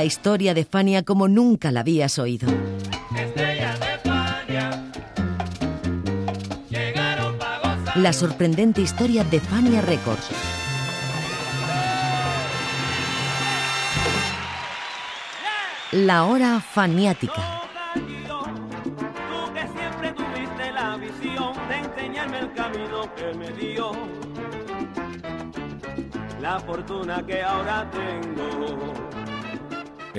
La historia de Fania como nunca la habías oído. La sorprendente historia de Fania Records. La hora faniática. Tú que siempre tuviste la visión de enseñarme el camino que me dio. La fortuna que ahora tengo.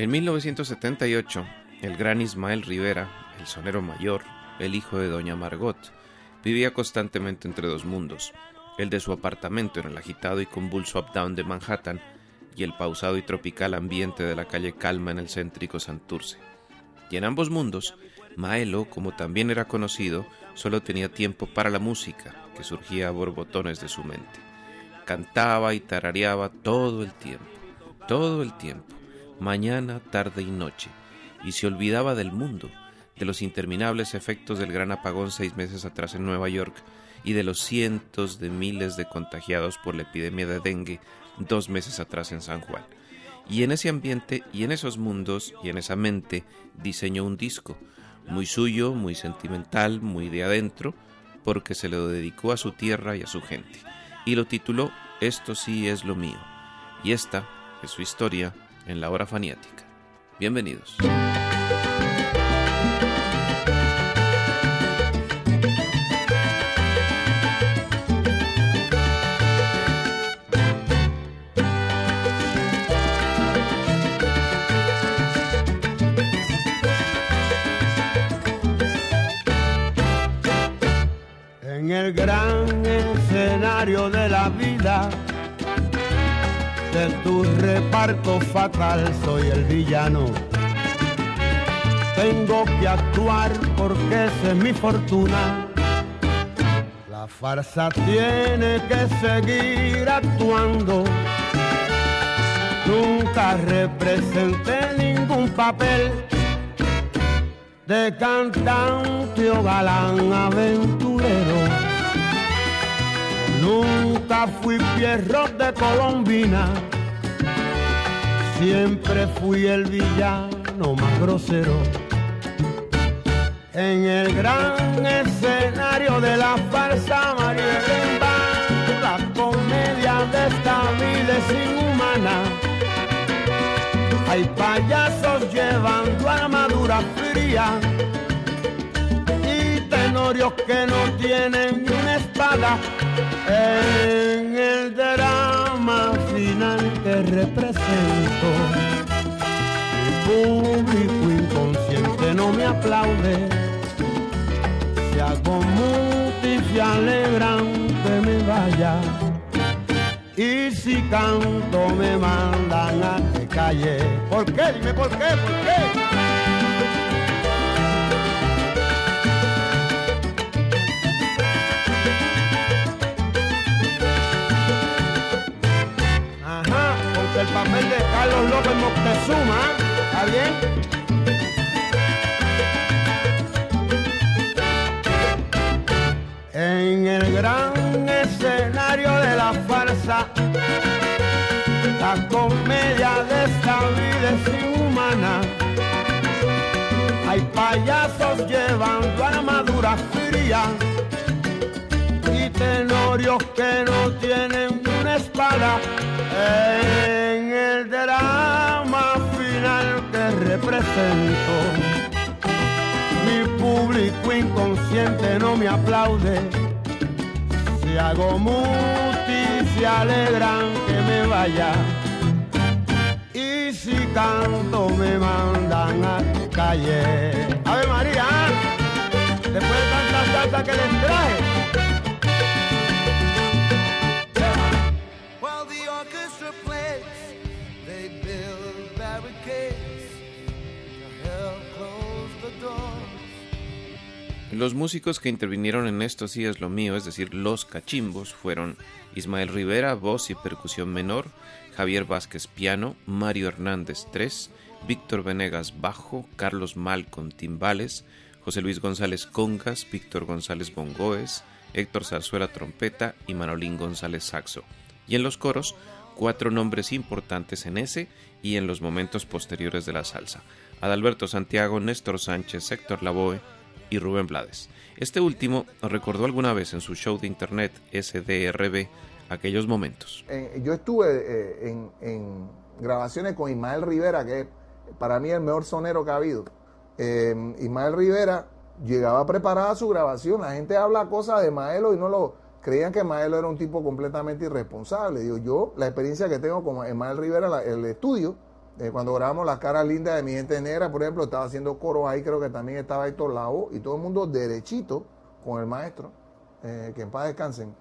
En 1978, el gran Ismael Rivera, el sonero mayor, el hijo de doña Margot, vivía constantemente entre dos mundos, el de su apartamento en el agitado y convulso uptown de Manhattan y el pausado y tropical ambiente de la calle Calma en el céntrico Santurce. Y en ambos mundos, Maelo, como también era conocido, solo tenía tiempo para la música que surgía a borbotones de su mente. Cantaba y tarareaba todo el tiempo, todo el tiempo, mañana, tarde y noche, y se olvidaba del mundo, de los interminables efectos del gran apagón seis meses atrás en Nueva York y de los cientos de miles de contagiados por la epidemia de dengue dos meses atrás en San Juan. Y en ese ambiente y en esos mundos y en esa mente diseñó un disco, muy suyo, muy sentimental, muy de adentro, porque se lo dedicó a su tierra y a su gente. Y lo tituló Esto sí es lo mío. Y esta es su historia en la hora faniática. Bienvenidos. Reparto fatal soy el villano. Tengo que actuar porque esa es mi fortuna. La farsa tiene que seguir actuando. Nunca representé ningún papel de cantante o galán aventurero. Nunca fui pierro de Colombina, siempre fui el villano más grosero. En el gran escenario de la farsa María la comedia de esta vida es inhumana. Hay payasos llevando armadura fría y tenorios que no tienen ni una espada en el drama final represento. Mi público inconsciente no me aplaude. Si hago muti se alegran me vaya. Y si canto me mandan a que calle. ¿Por qué? Dime por qué, por qué. El papel de Carlos López Moctezuma, ¿está bien? En el gran escenario de la farsa, la comedia de esta vida es inhumana. Hay payasos llevando armadura fría y tenorios que no tienen espada en el drama final que represento. Mi público inconsciente no me aplaude. Si hago muti, se alegran que me vaya. Y si canto, me mandan a que calle. Ave María, después de tanta salsa que les traje. Los músicos que intervinieron en esto sí es lo mío, es decir, los cachimbos, fueron Ismael Rivera, voz y percusión menor, Javier Vázquez piano, Mario Hernández tres, Víctor Venegas bajo, Carlos Malcon timbales, José Luis González congas, Víctor González bongoes, Héctor Zarzuela trompeta y Manolín González saxo. Y en los coros, cuatro nombres importantes en ese y en los momentos posteriores de la salsa. Adalberto Santiago, Néstor Sánchez, Héctor Lavoe y Rubén Blades. Este último recordó alguna vez en su show de internet SDRB aquellos momentos. yo estuve eh, en, grabaciones con Ismael Rivera, que para mí es el mejor sonero que ha habido. Eh, Rivera llegaba preparada su grabación. La gente habla cosas de Maelo y no lo creían que Maelo era un tipo completamente irresponsable. Digo, yo, la experiencia que tengo con Ismael Rivera, el estudio, eh, cuando grabamos La cara linda de mi gente negra, por ejemplo, estaba haciendo coro ahí, creo que también estaba Héctor Lao y todo el mundo derechito con el maestro. Eh, que en paz descansen.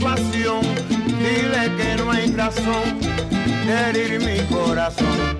Dile que no hay razón de herir mi corazón.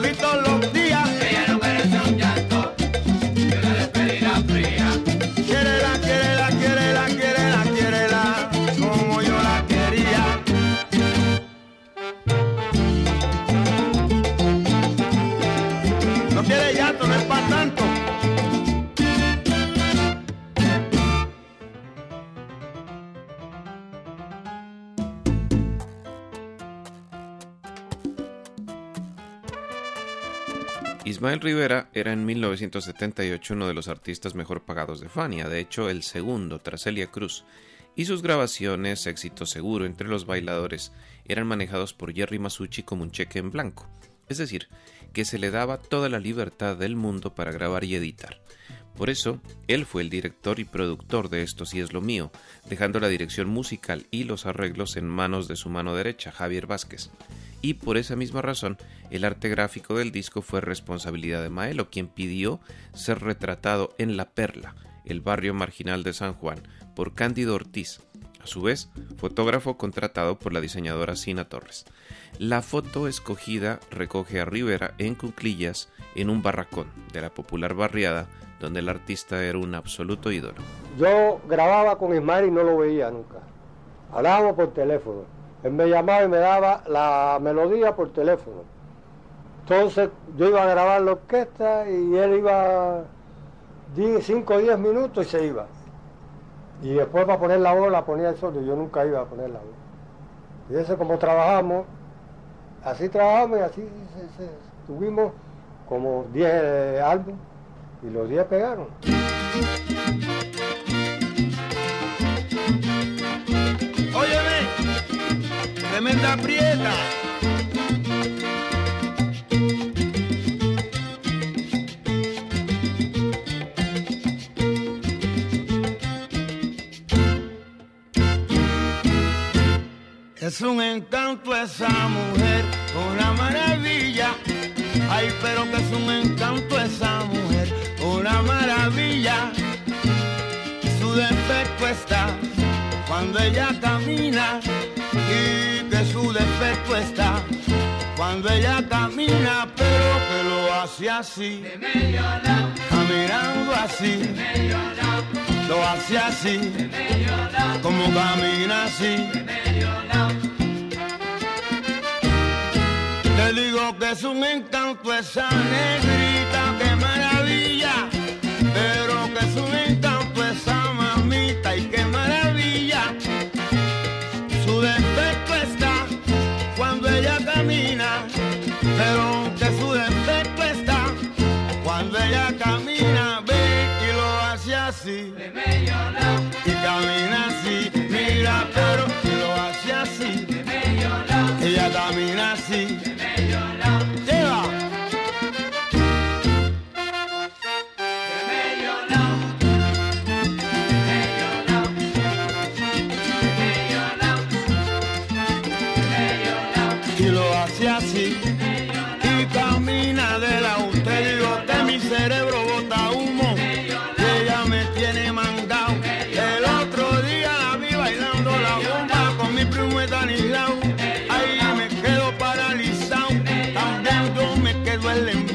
Toditos los días. Ismael Rivera era en 1978 uno de los artistas mejor pagados de Fania, de hecho el segundo tras Celia Cruz, y sus grabaciones, éxito seguro entre los bailadores, eran manejados por Jerry Masucci como un cheque en blanco, es decir, que se le daba toda la libertad del mundo para grabar y editar. Por eso, él fue el director y productor de Esto sí es lo mío, dejando la dirección musical y los arreglos en manos de su mano derecha, Javier Vázquez. Y por esa misma razón, el arte gráfico del disco fue responsabilidad de Maelo, quien pidió ser retratado en La Perla, el barrio marginal de San Juan, por Cándido Ortiz, a su vez, fotógrafo contratado por la diseñadora Sina Torres. La foto escogida recoge a Rivera en cuclillas en un barracón de la popular barriada donde el artista era un absoluto ídolo. Yo grababa con Ismael y no lo veía nunca. Hablábamos por teléfono. Él me llamaba y me daba la melodía por teléfono. Entonces yo iba a grabar la orquesta y él iba 5 o 10 minutos y se iba. Y después para poner la voz la ponía él solo, yo nunca iba a poner la voz. Y ese como trabajamos, así trabajamos y así tuvimos como 10 álbumes y los 10 pegaron. Tremenda prieta. Es un encanto esa mujer, una maravilla. Ay, pero que es un encanto esa mujer, una maravilla. Su defecto está cuando ella camina y defecto está cuando ella camina, pero que lo hace así, caminando así, lo hace así, como camina así. Te digo que es un encanto esa negrita, qué maravilla. Pero que es un encanto esa mamita y qué maravilla. Pero que su defecto está cuando ella camina. Ve y lo hace así. Me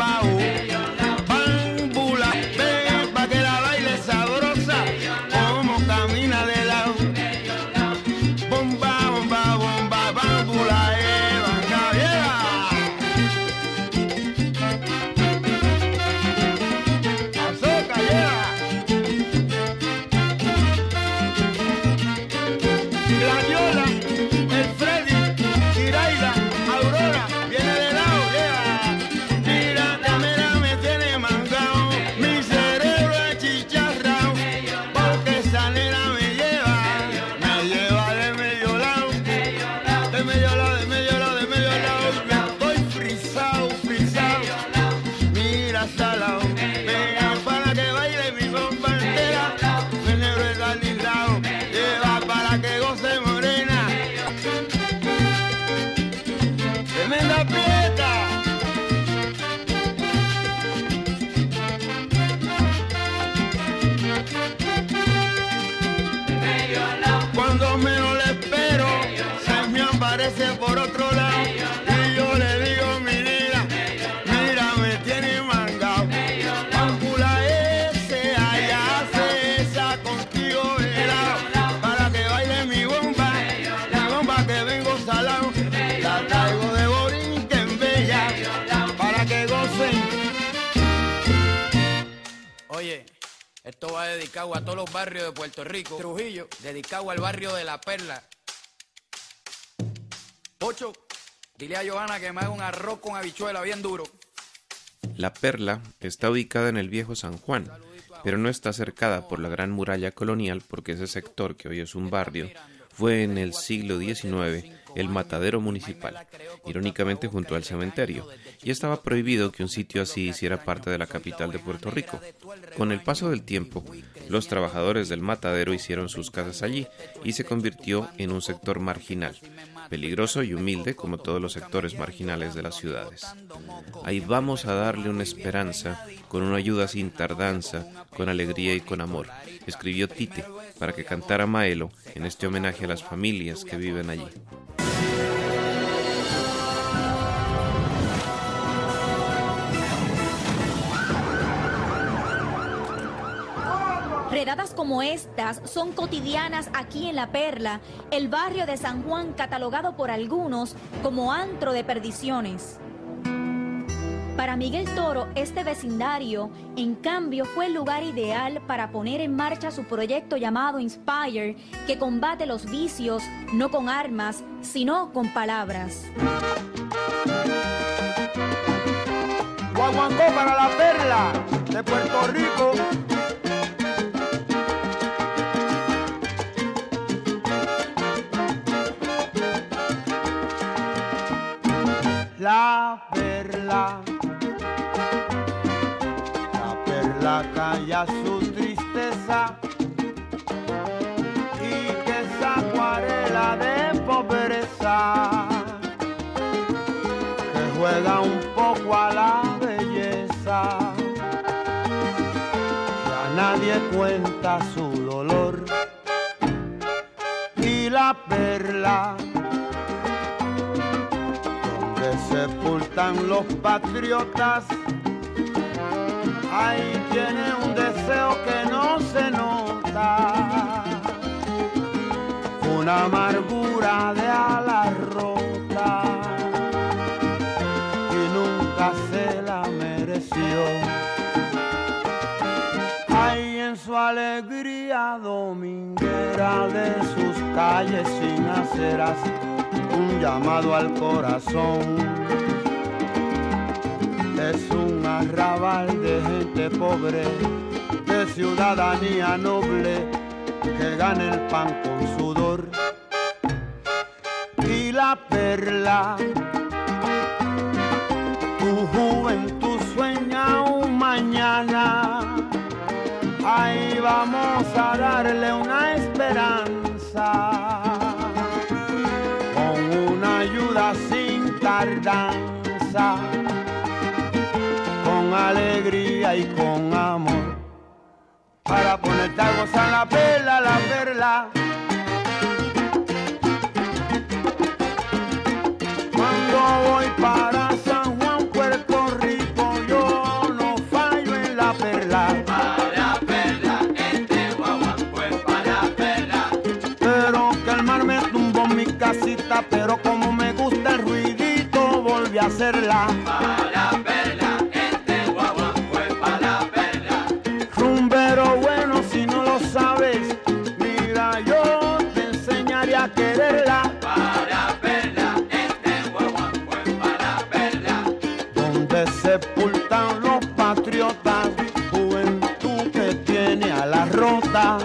dedicado a todos los barrios de Puerto Rico. Trujillo, dedicado al barrio de La Perla. Ocho, dile a Johanna que me haga un arroz con habichuela bien duro. La Perla está ubicada en el viejo San Juan, pero no está cercada por la gran muralla colonial porque ese sector, que hoy es un barrio, fue en el siglo XIX el matadero municipal, irónicamente junto al cementerio, y estaba prohibido que un sitio así hiciera parte de la capital de Puerto Rico. Con el paso del tiempo, los trabajadores del matadero hicieron sus casas allí y se convirtió en un sector marginal, peligroso y humilde como todos los sectores marginales de las ciudades. Ahí vamos a darle una esperanza, con una ayuda sin tardanza, con alegría y con amor, escribió Tite para que cantara Maelo en este homenaje a las familias que viven allí. Redadas como estas son cotidianas aquí en La Perla, el barrio de San Juan catalogado por algunos como antro de perdiciones. Para Miguel Toro, este vecindario, en cambio, fue el lugar ideal para poner en marcha su proyecto llamado Inspire, que combate los vicios no con armas, sino con palabras. Guaguancó para la perla de Puerto Rico. La perla, la perla calla su tristeza. Y que esa acuarela de pobreza. Que juega un poco a la belleza. Ya nadie cuenta su dolor. Y la perla donde sepultan los patriotas. Ahí tiene un deseo que no se nota, una amargura de ala rota y nunca se la mereció. Hay en su alegría dominguera de sus calles sin aceras un llamado al corazón. Es un arrabal de gente pobre, de ciudadanía noble, que gana el pan con sudor. Y la perla, tu juventud sueña un mañana. Ahí vamos a darle una esperanza tardanza, con alegría y con amor, para ponerte a gozar la perla, la perla. Cuando voy para San Juan, Puerto Rico, yo no fallo en la perla. Para perla, este guaguancó es para perla. Pero que el mar me tumbó mi casita, pero como hacerla. Para perla, este guaguancó es para perla. Rumbero bueno, si no lo sabes, mira, yo te enseñaré a quererla. Para perla, este guaguancó es para perla. Donde sepultan los patriotas, juventud que tiene a la rota.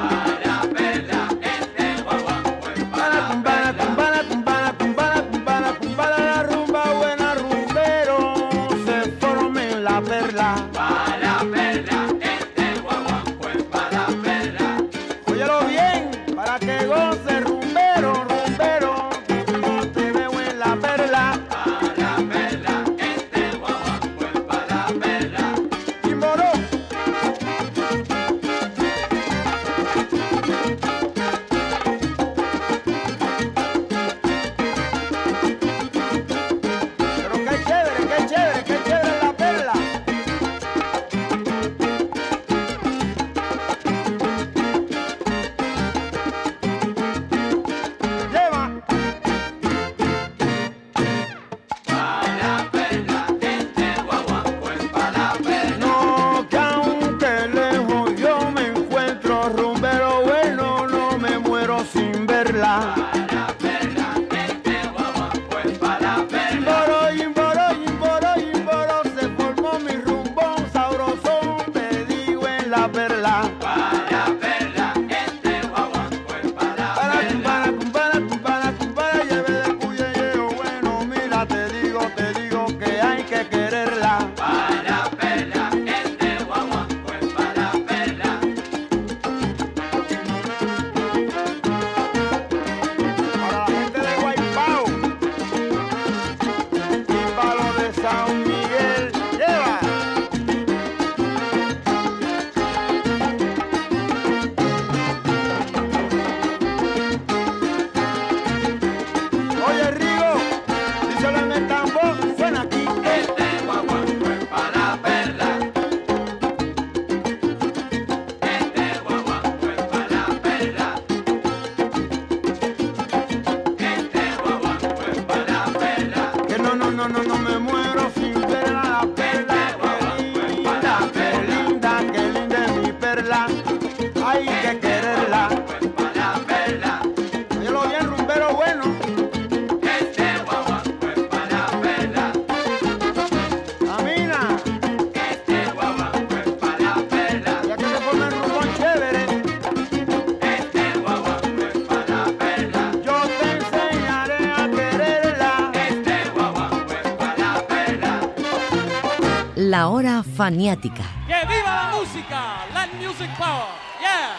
¡Que viva la música! ¡Land Music Power! ¡Yeah!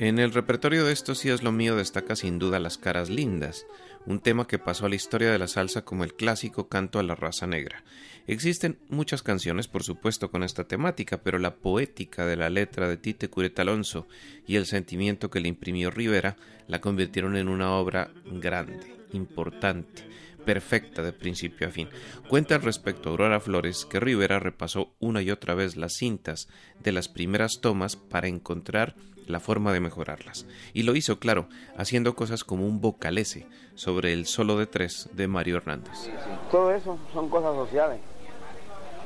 En el repertorio de Esto sí es lo mío destaca sin duda Las caras lindas, un tema que pasó a la historia de la salsa como el clásico canto a la raza negra. Existen muchas canciones, por supuesto, con esta temática, pero la poética de la letra de Tite Curet Alonso y el sentimiento que le imprimió Rivera la convirtieron en una obra grande, importante, perfecta de principio a fin. Cuenta al respecto Aurora Flores que Rivera repasó una y otra vez las cintas de las primeras tomas para encontrar la forma de mejorarlas. Y lo hizo, claro, haciendo cosas como un vocalese sobre el solo de tres de Mario Hernández. Todo eso son cosas sociales.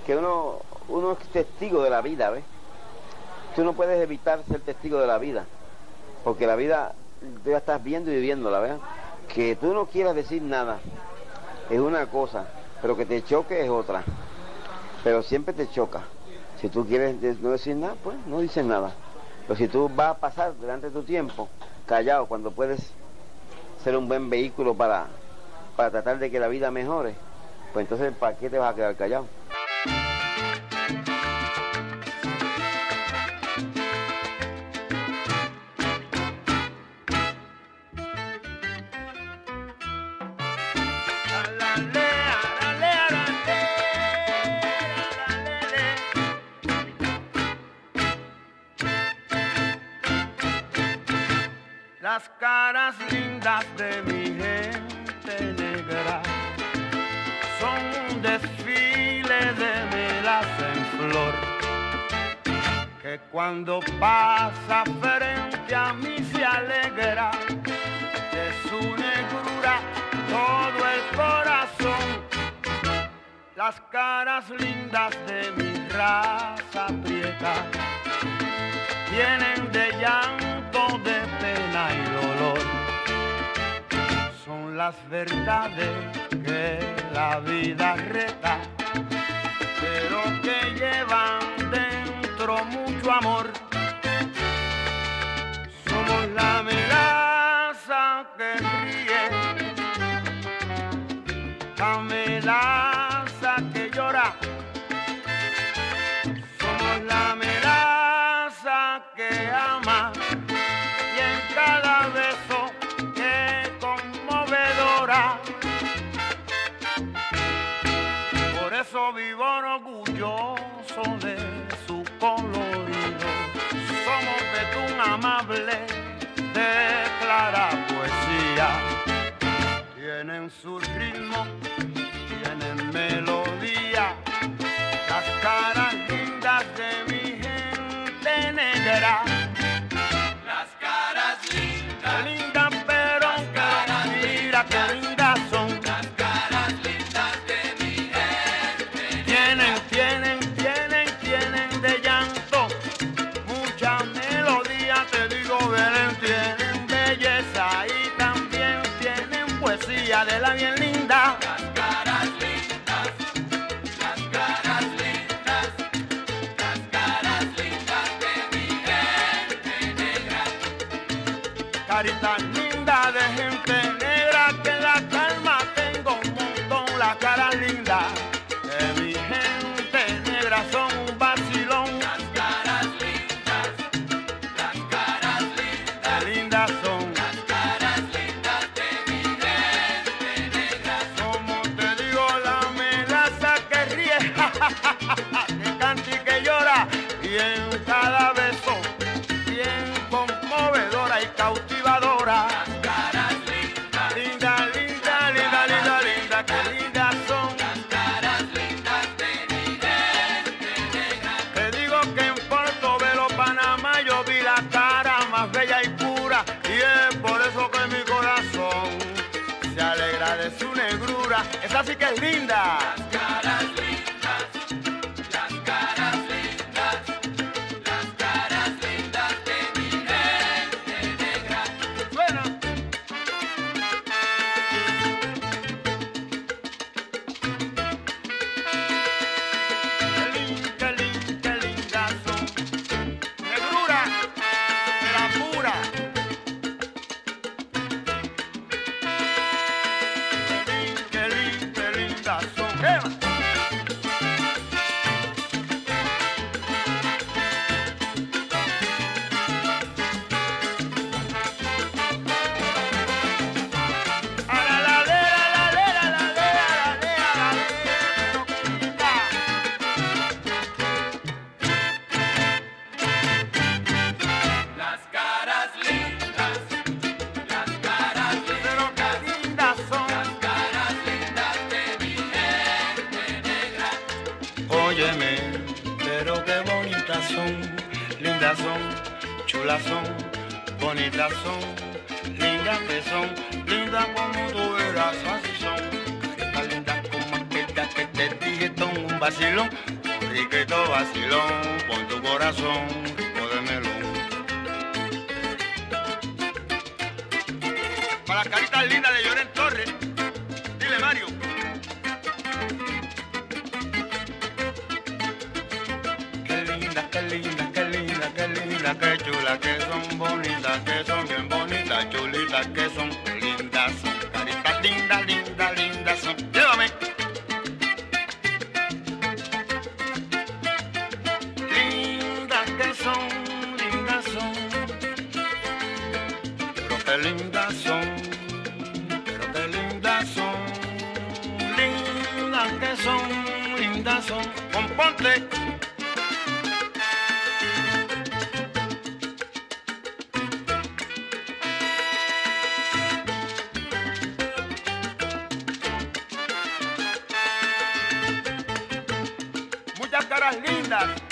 Que uno, uno es testigo de la vida, ¿ves? Tú no puedes evitar ser testigo de la vida. Porque la vida tú ya estás viendo y viviéndola, ¿ves? Que tú no quieras decir nada es una cosa, pero que te choque es otra. Pero siempre te choca. Si tú quieres no decir nada, pues no dices nada. Pero si tú vas a pasar delante de tu tiempo, callado, cuando puedes ser un buen vehículo para, para tratar de que la vida mejore, pues entonces ¿para qué te vas a quedar callado? Cuando pasa frente a mí se alegra de su negrura todo el corazón. Las caras lindas de mi raza prieta tienen de llanto, de pena y dolor. Son las verdades que la vida reta, orgulloso de su colorido. Somos betún amable de clara poesía. Tienen su ritmo, clásica es linda. lindas son, chulas son, bonitas son, lindas que son, lindas como tú eras, así son. Caritas lindas como aquellas que te dije, son un vacilón, un riquito vacilón, pon tu corazón, rico de melón. Para las caritas lindas de Llorente. lindas son, componte. Muchas caras lindas.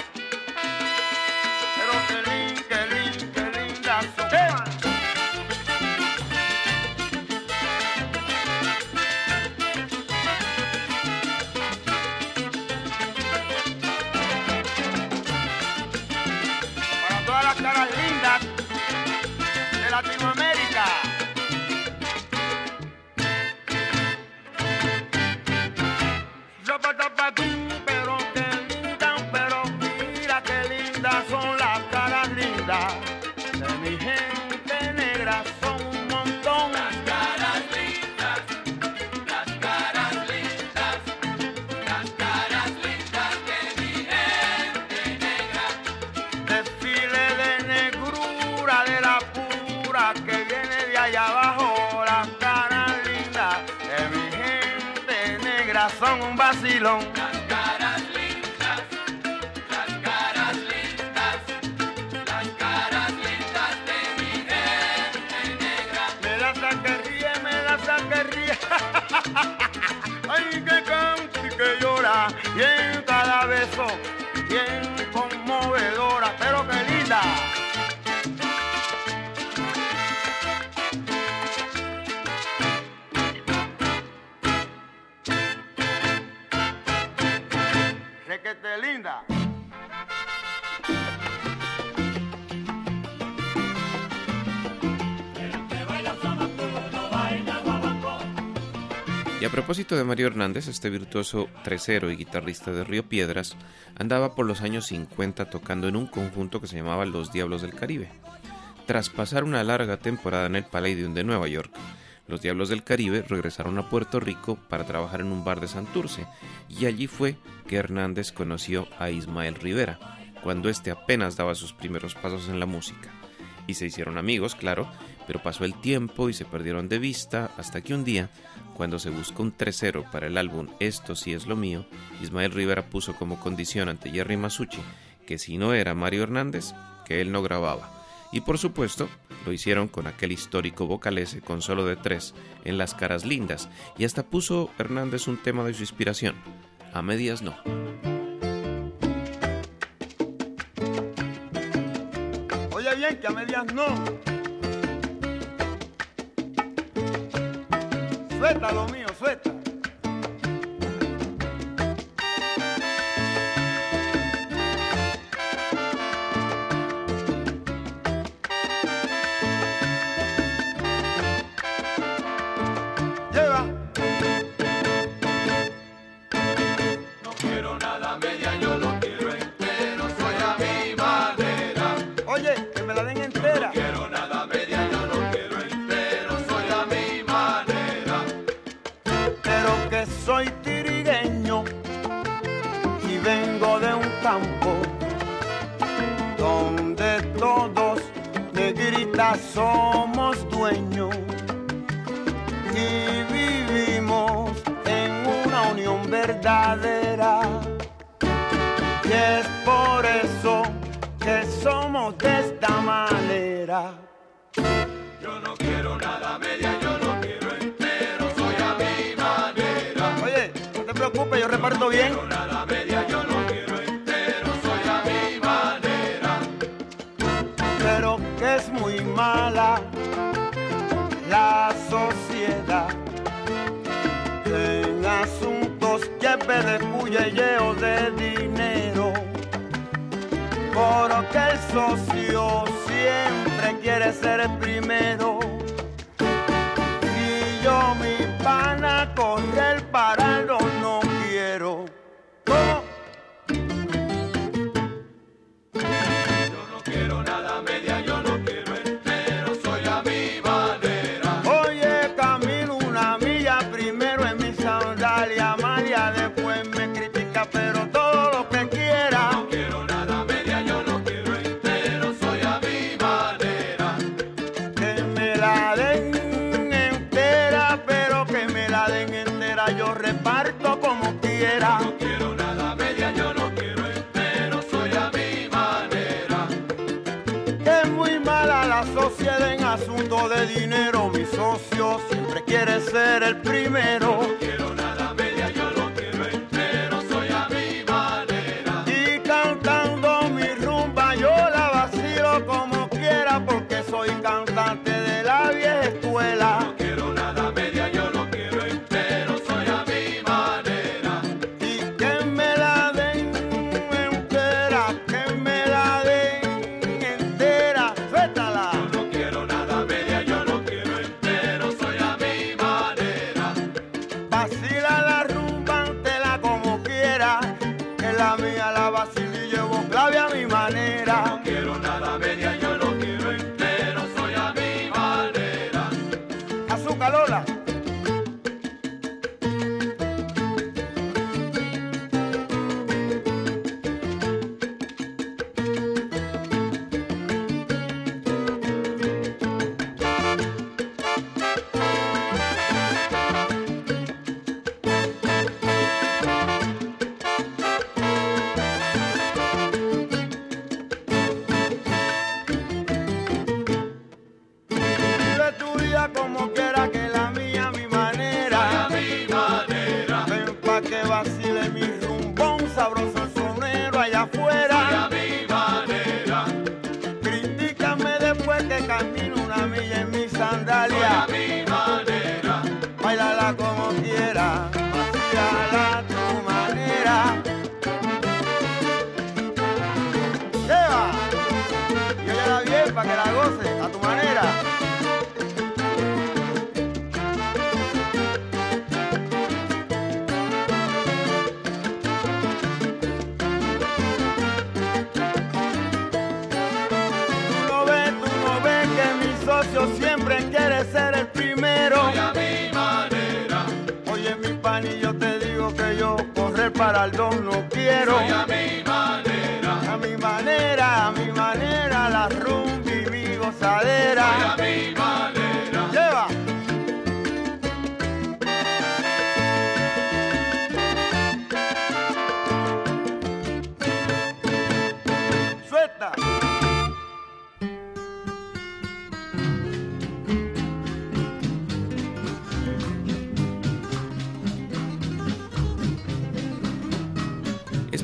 Y a propósito de Mario Hernández, este virtuoso tresero y guitarrista de Río Piedras andaba por los años 50 tocando en un conjunto que se llamaba Los Diablos del Caribe. Tras pasar una larga temporada en el Palladium de Nueva York, los Diablos del Caribe regresaron a Puerto Rico para trabajar en un bar de Santurce, y allí fue que Hernández conoció a Ismael Rivera, cuando éste apenas daba sus primeros pasos en la música. Y se hicieron amigos, claro, pero pasó el tiempo y se perdieron de vista hasta que un día, cuando se buscó un tercero para el álbum Esto sí es lo mío, Ismael Rivera puso como condición ante Jerry Masucci que si no era Mario Hernández, que él no grababa y por supuesto, lo hicieron con aquel histórico vocalese con solo de tres en Las Caras Lindas, y hasta puso Hernández un tema de su inspiración. A medias no. Oye bien que a medias no. Suelta lo mío, suelta. Somos dueños y vivimos en una unión verdadera. Y es por eso que somos de esta manera. Yo no quiero nada media, yo no quiero entero, soy a mi manera. Oye, no te preocupes, yo reparto bien. Que pedecuyelleo de dinero. Porque el socio siempre quiere ser el primero de dinero, mi socio siempre quiere ser el primero.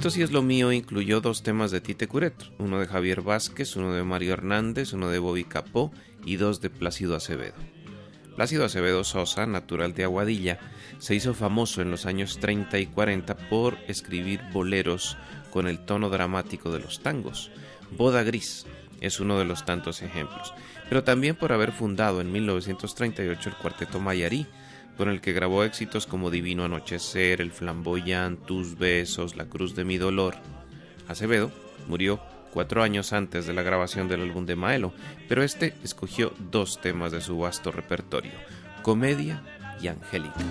Esto es lo mío incluyó dos temas de Tite Curet, uno de Javier Vázquez, uno de Mario Hernández, uno de Bobby Capó y dos de Plácido Acevedo. Plácido Acevedo Sosa, natural de Aguadilla, se hizo famoso en los años 30 y 40 por escribir boleros con el tono dramático de los tangos. Boda Gris es uno de los tantos ejemplos, pero también por haber fundado en 1938 el cuarteto Mayarí, con el que grabó éxitos como Divino Anochecer, El Flamboyant, Tus Besos, La Cruz de mi Dolor. Acevedo murió cuatro años antes de la grabación del álbum de Maelo, pero este escogió dos temas de su vasto repertorio, Comedia y Angélica.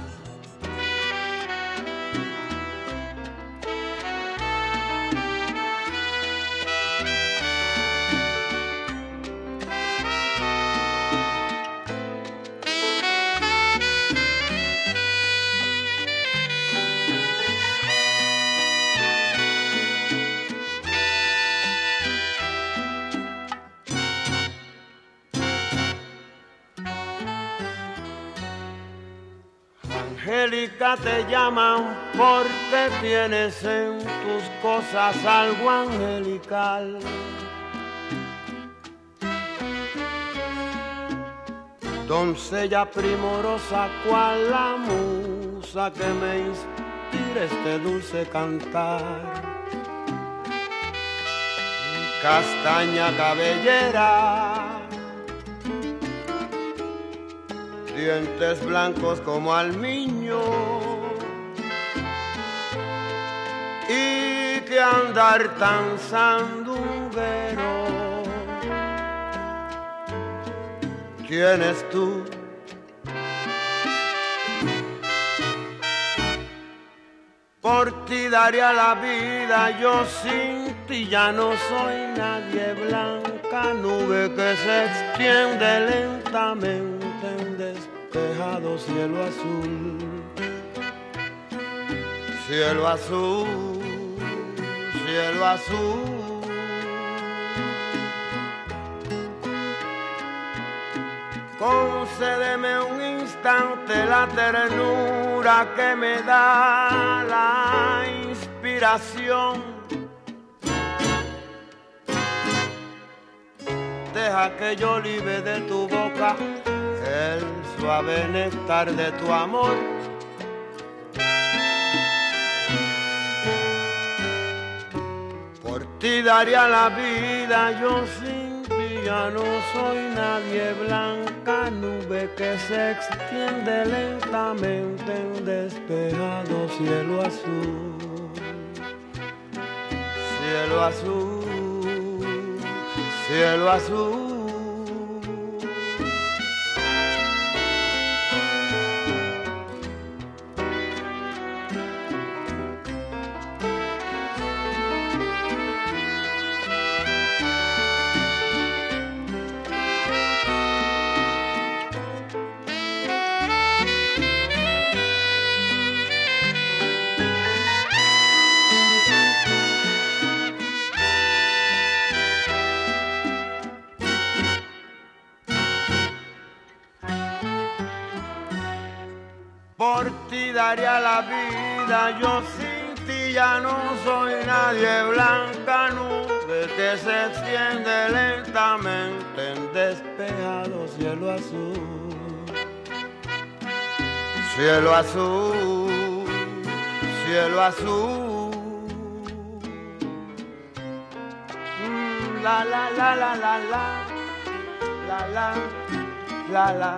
Te llaman porque tienes en tus cosas algo angelical. Doncella primorosa, cual la musa que me inspira este dulce cantar. Castaña cabellera, dientes blancos como almiño y que andar tan sandunguero. Tienes tú. Por ti daría la vida, yo sin ti ya no soy nadie. Blanca nube que se extiende lentamente despejado cielo azul. Cielo azul, cielo azul. Concédeme un instante la ternura que me da la inspiración. Deja que yo libe de tu boca el suave néctar de tu amor. Por ti daría la vida, yo sin ti ya no soy nadie blanca nube que se extiende lentamente en despejado cielo azul. Cielo azul, cielo azul. Ti daría la vida, yo sin ti ya no soy nadie blanca nube que se extiende lentamente en despejado cielo azul. Cielo azul, cielo azul. Mm, La la la la la la, la la, la la.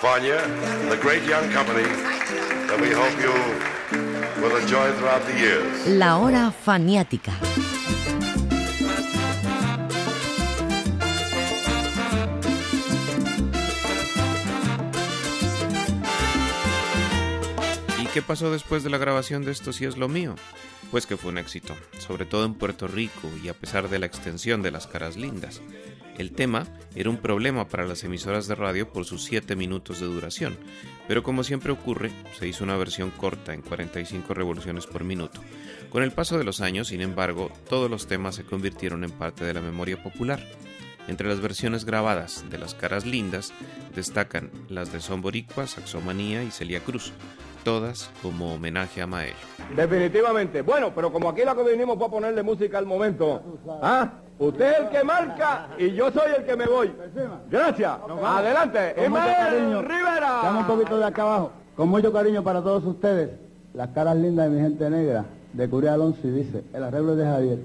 Fania, the great young company that we hope you will enjoy throughout the years. La hora faniática. Qué pasó después de la grabación de Esto sí es lo mío? Pues que fue un éxito, sobre todo en Puerto Rico y a pesar de la extensión de las caras lindas. El tema era un problema para las emisoras de radio por sus 7 minutos de duración, pero como siempre ocurre, se hizo una versión corta en 45 revoluciones por minuto. Con el paso de los años, sin embargo, todos los temas se convirtieron en parte de la memoria popular. Entre las versiones grabadas de Las Caras Lindas destacan las de Son Boricua, Saxomanía y Celia Cruz, todas como homenaje a Mael. Definitivamente. Bueno, pero como aquí la que vinimos fue a ponerle música al momento. ¿Ah? Usted es el que marca y yo soy el que me voy. Gracias. Adelante. Cariño. Rivera. Dame un poquito de acá abajo. Con mucho cariño para todos ustedes. Las caras lindas de mi gente negra. De Curia Alonso y dice, el arreglo es de Javier.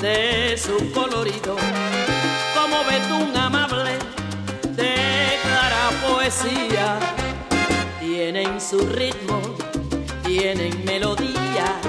De su colorido, como betún amable de clara poesía. Tienen su ritmo, tienen melodía,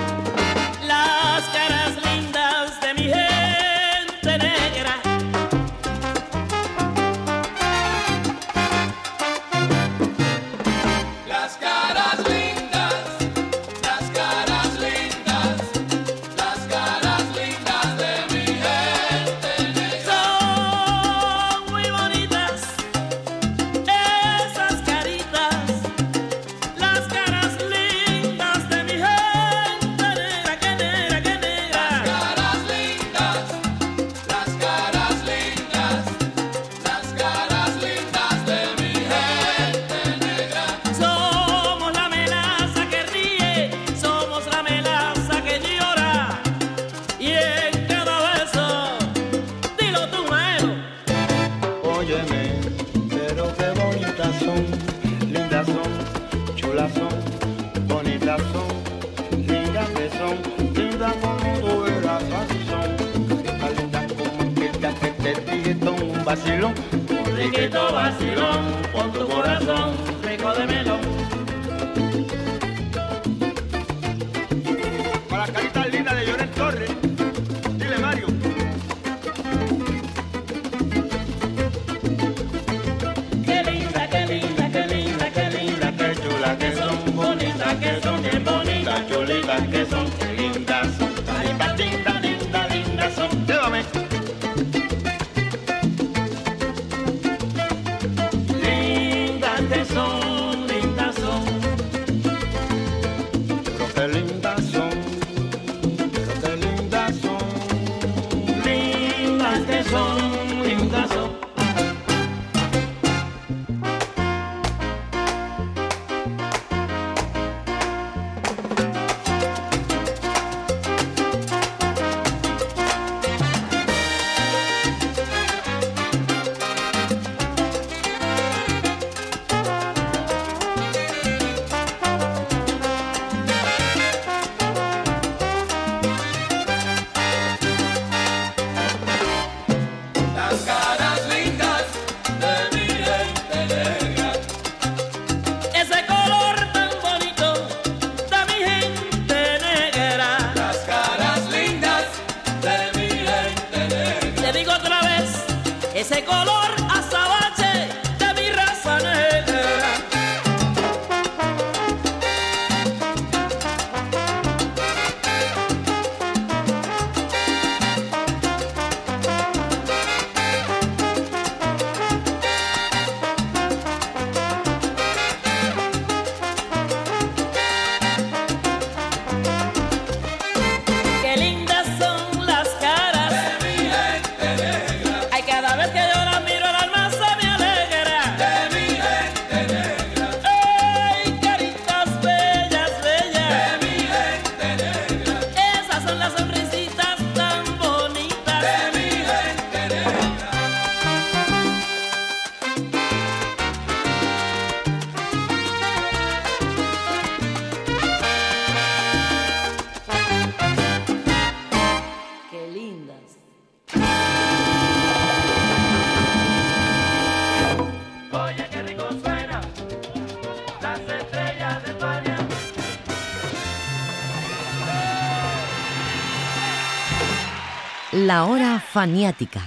Faniática.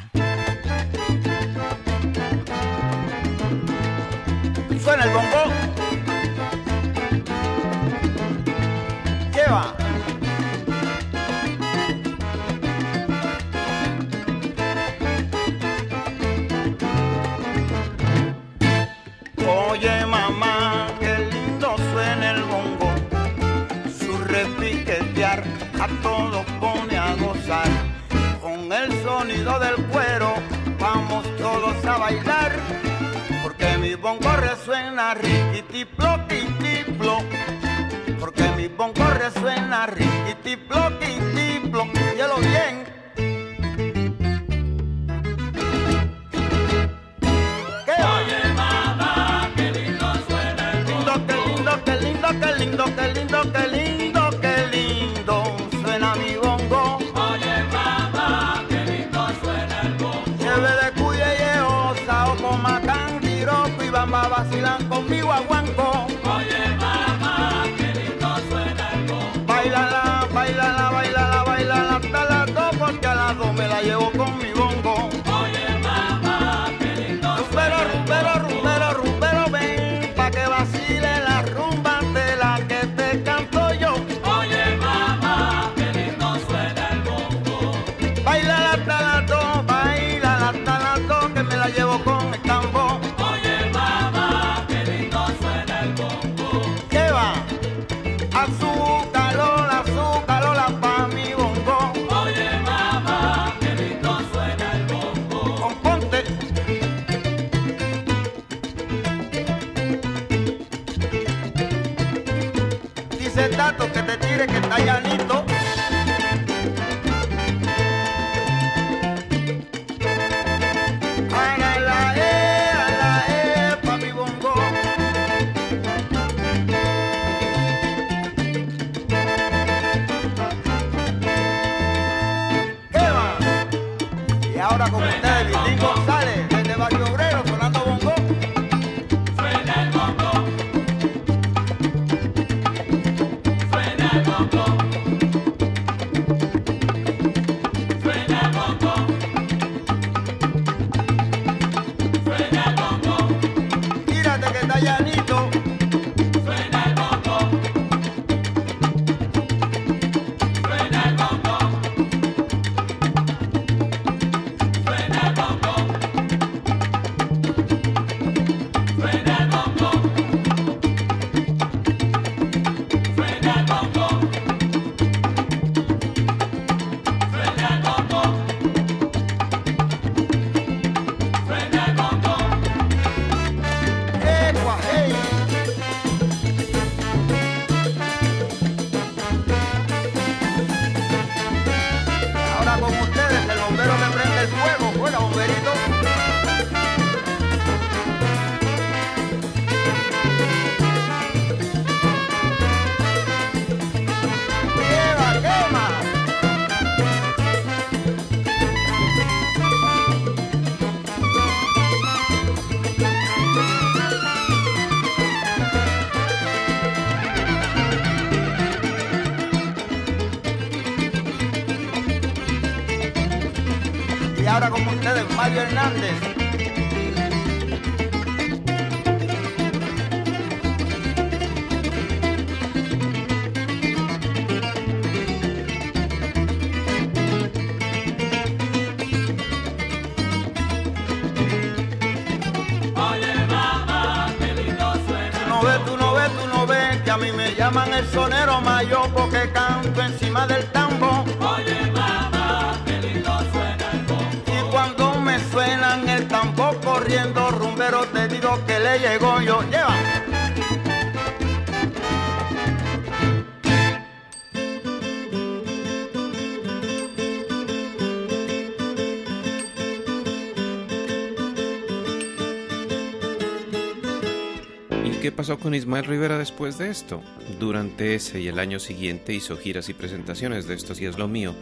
pasó con Ismael Rivera después de esto? Durante ese y el año siguiente hizo giras y presentaciones de Esto sí es lo mío,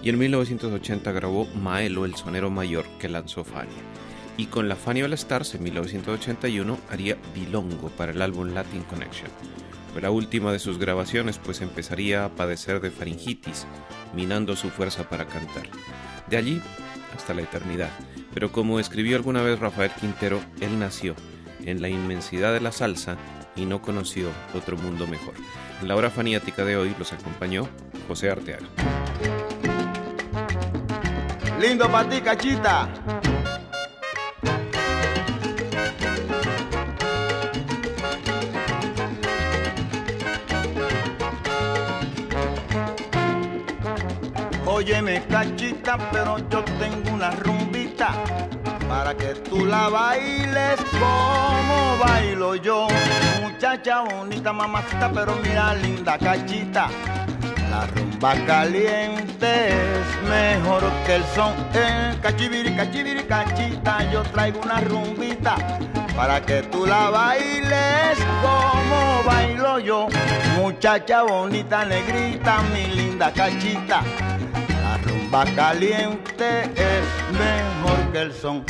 y en 1980 grabó Maelo, el sonero mayor que lanzó Fania. Y con la Fania All Stars en 1981 haría Bilongo para el álbum Latin Connection. Fue la última de sus grabaciones, pues empezaría a padecer de faringitis, minando su fuerza para cantar. De allí hasta la eternidad. Pero como escribió alguna vez Rafael Quintero, él nació en la inmensidad de la salsa y no conoció otro mundo mejor. En la hora faniática de hoy los acompañó José Arteaga. Lindo para ti, cachita. Óyeme, cachita, pero yo tengo una rumbita para que tú la bailes como bailo yo. Muchacha bonita, mamacita, pero mira, linda cachita. La rumba caliente es mejor que el son. Eh, cachibiri, cachibiri, cachita, yo traigo una rumbita para que tú la bailes como bailo yo. Muchacha bonita, negrita, mi linda cachita. Rumba caliente es mejor que el son.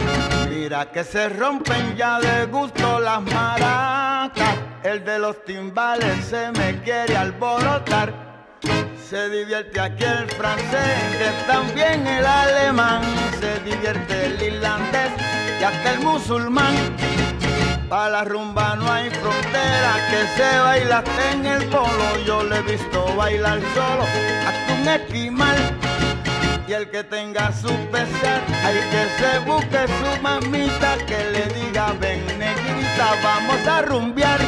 Mira que se rompen ya de gusto las maracas. El de los timbales se me quiere alborotar. Se divierte aquí el francés, también el alemán. Se divierte el irlandés y hasta el musulmán. Para la rumba no hay frontera, que se baila en el polo. Yo le he visto bailar solo, hasta un esquimal. Y el que tenga su pesar, hay que se busque su mamita, que le diga, ven negrita, vamos a rumbear.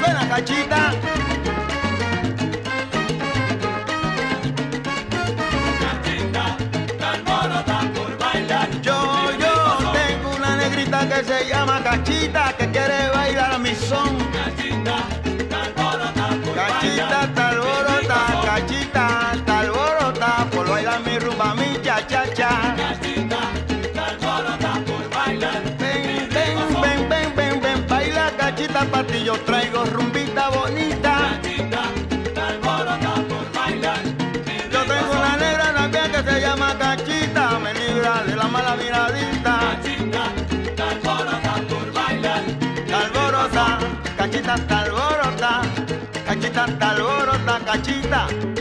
Suena cachita. Yo, yo tengo una negrita que se llama Cachita, que quiere baila cachita pa' ti, yo traigo rumbita bonita. Yo tengo una negra también que se llama cachita, me libra de la mala miradita. Cachita está alborota, cachita está alborota, cachita.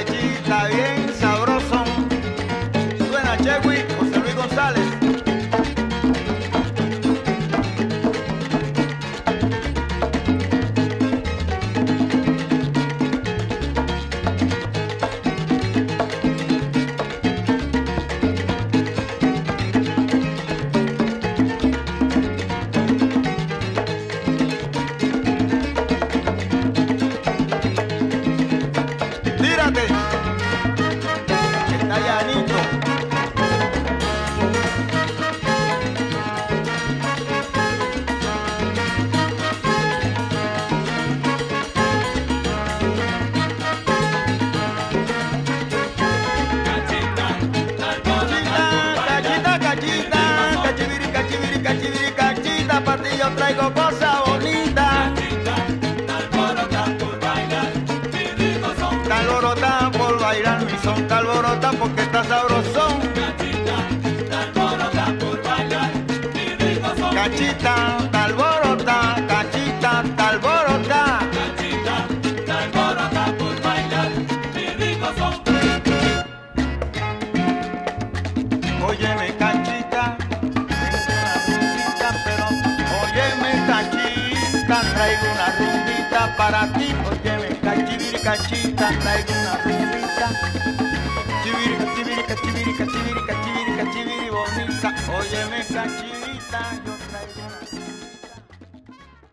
Tambo pa'